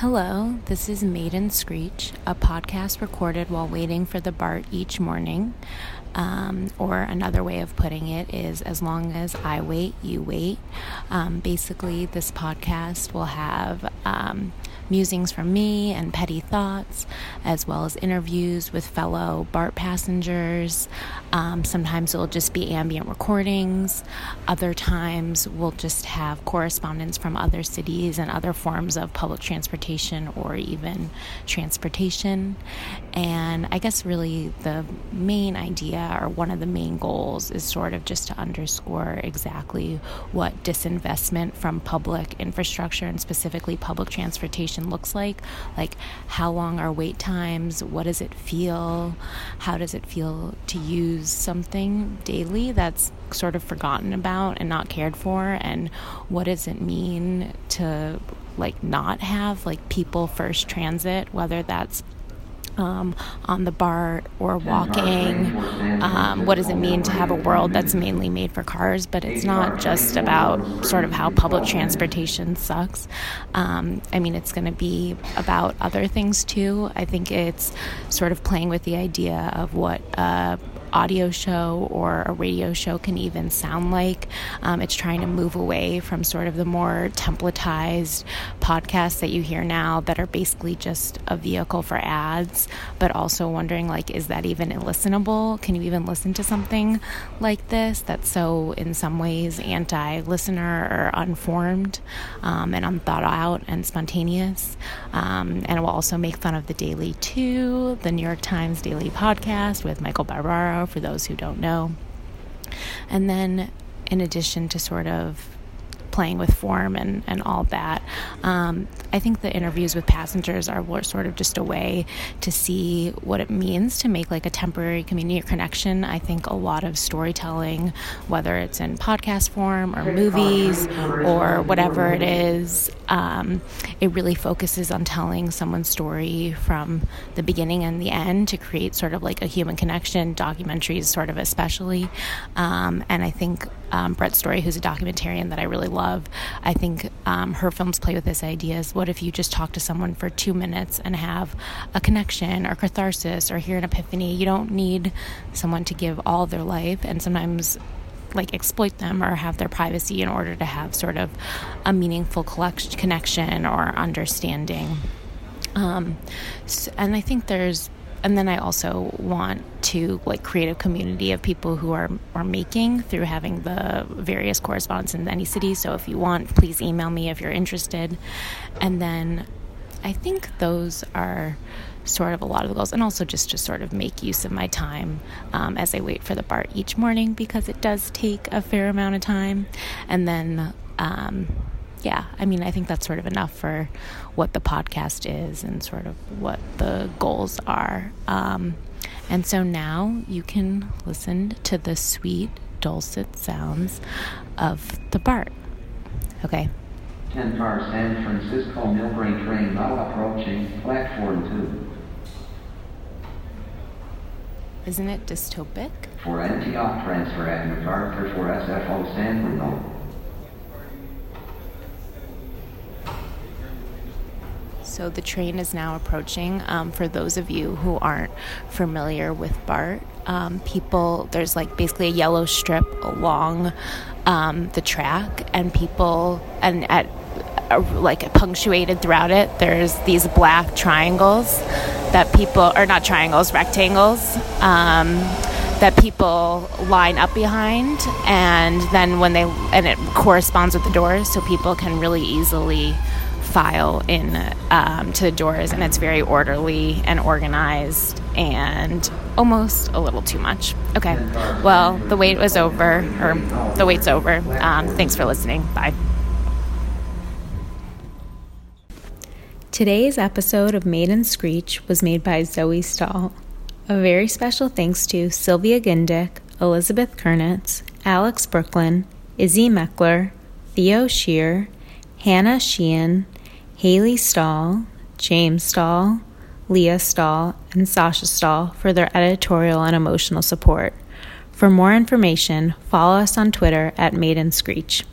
Hello, this is Maiden Screech, a podcast recorded while waiting for the BART each morning. Um, or another way of putting it is as long as I wait, you wait. Um, basically, this podcast will have um, musings from me and petty thoughts, as well as interviews with fellow BART passengers. Um, sometimes it'll just be ambient recordings. Other times we'll just have correspondence from other cities and other forms of public transportation or even transportation. And I guess really the main idea or one of the main goals is sort of just to underscore exactly what disinvestment from public infrastructure and specifically public transportation looks like. Like, how long are wait times? What does it feel? How does it feel to use something daily that's sort of forgotten about and not cared for? And what does it mean to like not have like people first transit, whether that's um, on the BART or walking. Um, what does it mean to have a world that's mainly made for cars? But it's not just about sort of how public transportation sucks. Um, I mean, it's going to be about other things too. I think it's sort of playing with the idea of what a audio show or a radio show can even sound like. Um, it's trying to move away from sort of the more templatized podcasts that you hear now that are basically just a vehicle for ads, but also wondering like, is that even listenable? Can you even listen to something like this that's so, in some ways, anti listener or unformed um, and unthought out and spontaneous? Um, and it will also make fun of the Daily 2, the New York Times Daily podcast with Michael Barbaro for those who don't know. And then, in addition to sort of playing with form and, and all that. Um, I think the interviews with passengers are sort of just a way to see what it means to make like a temporary community connection. I think a lot of storytelling, whether it's in podcast form or movies or whatever it is, um, it really focuses on telling someone's story from the beginning and the end to create sort of like a human connection. Documentaries, sort of especially, um, and I think um, Brett Story, who's a documentarian that I really love, I think um, her films play with this idea is what if you just talk to someone for two minutes and have a connection or catharsis or hear an epiphany? You don't need someone to give all their life, and sometimes like exploit them or have their privacy in order to have sort of a meaningful collection, connection or understanding. Um, so, and I think there's and then I also want to like create a community of people who are are making through having the various correspondents in any city. So if you want, please email me if you're interested. And then I think those are sort of a lot of the goals, and also just to sort of make use of my time um, as I wait for the BART each morning because it does take a fair amount of time. And then um, yeah, I mean, I think that's sort of enough for what the podcast is and sort of what the goals are. Um, and so now you can listen to the sweet, dulcet sounds of the BART. Okay. 10 car San Francisco Millbrae train now approaching platform 2. Isn't it dystopic? For Antioch transfer at MacArthur for SFO San Bruno. So the train is now approaching. Um, for those of you who aren't familiar with BART, um, people, there's like basically a yellow strip along um, the track, and people, and at uh, like punctuated throughout it, there's these black triangles that people, or not triangles, rectangles um, that people line up behind and then when they and it corresponds with the doors so people can really easily file in um, to the doors, and it's very orderly and organized and almost a little too much. Okay, well, the wait was over, or the wait's over. Um, thanks for listening. Bye. Today's episode of Maiden Screech was made by Zoe Stahl. A very special thanks to Sylvia Gindick, Elizabeth Kernitz, Alex Brooklyn, Izzy Meckler, Theo Shear, Hannah Sheehan, Haley Stahl, James Stahl, Leah Stahl, and Sasha Stahl for their editorial and emotional support. For more information, follow us on Twitter at Maiden Screech.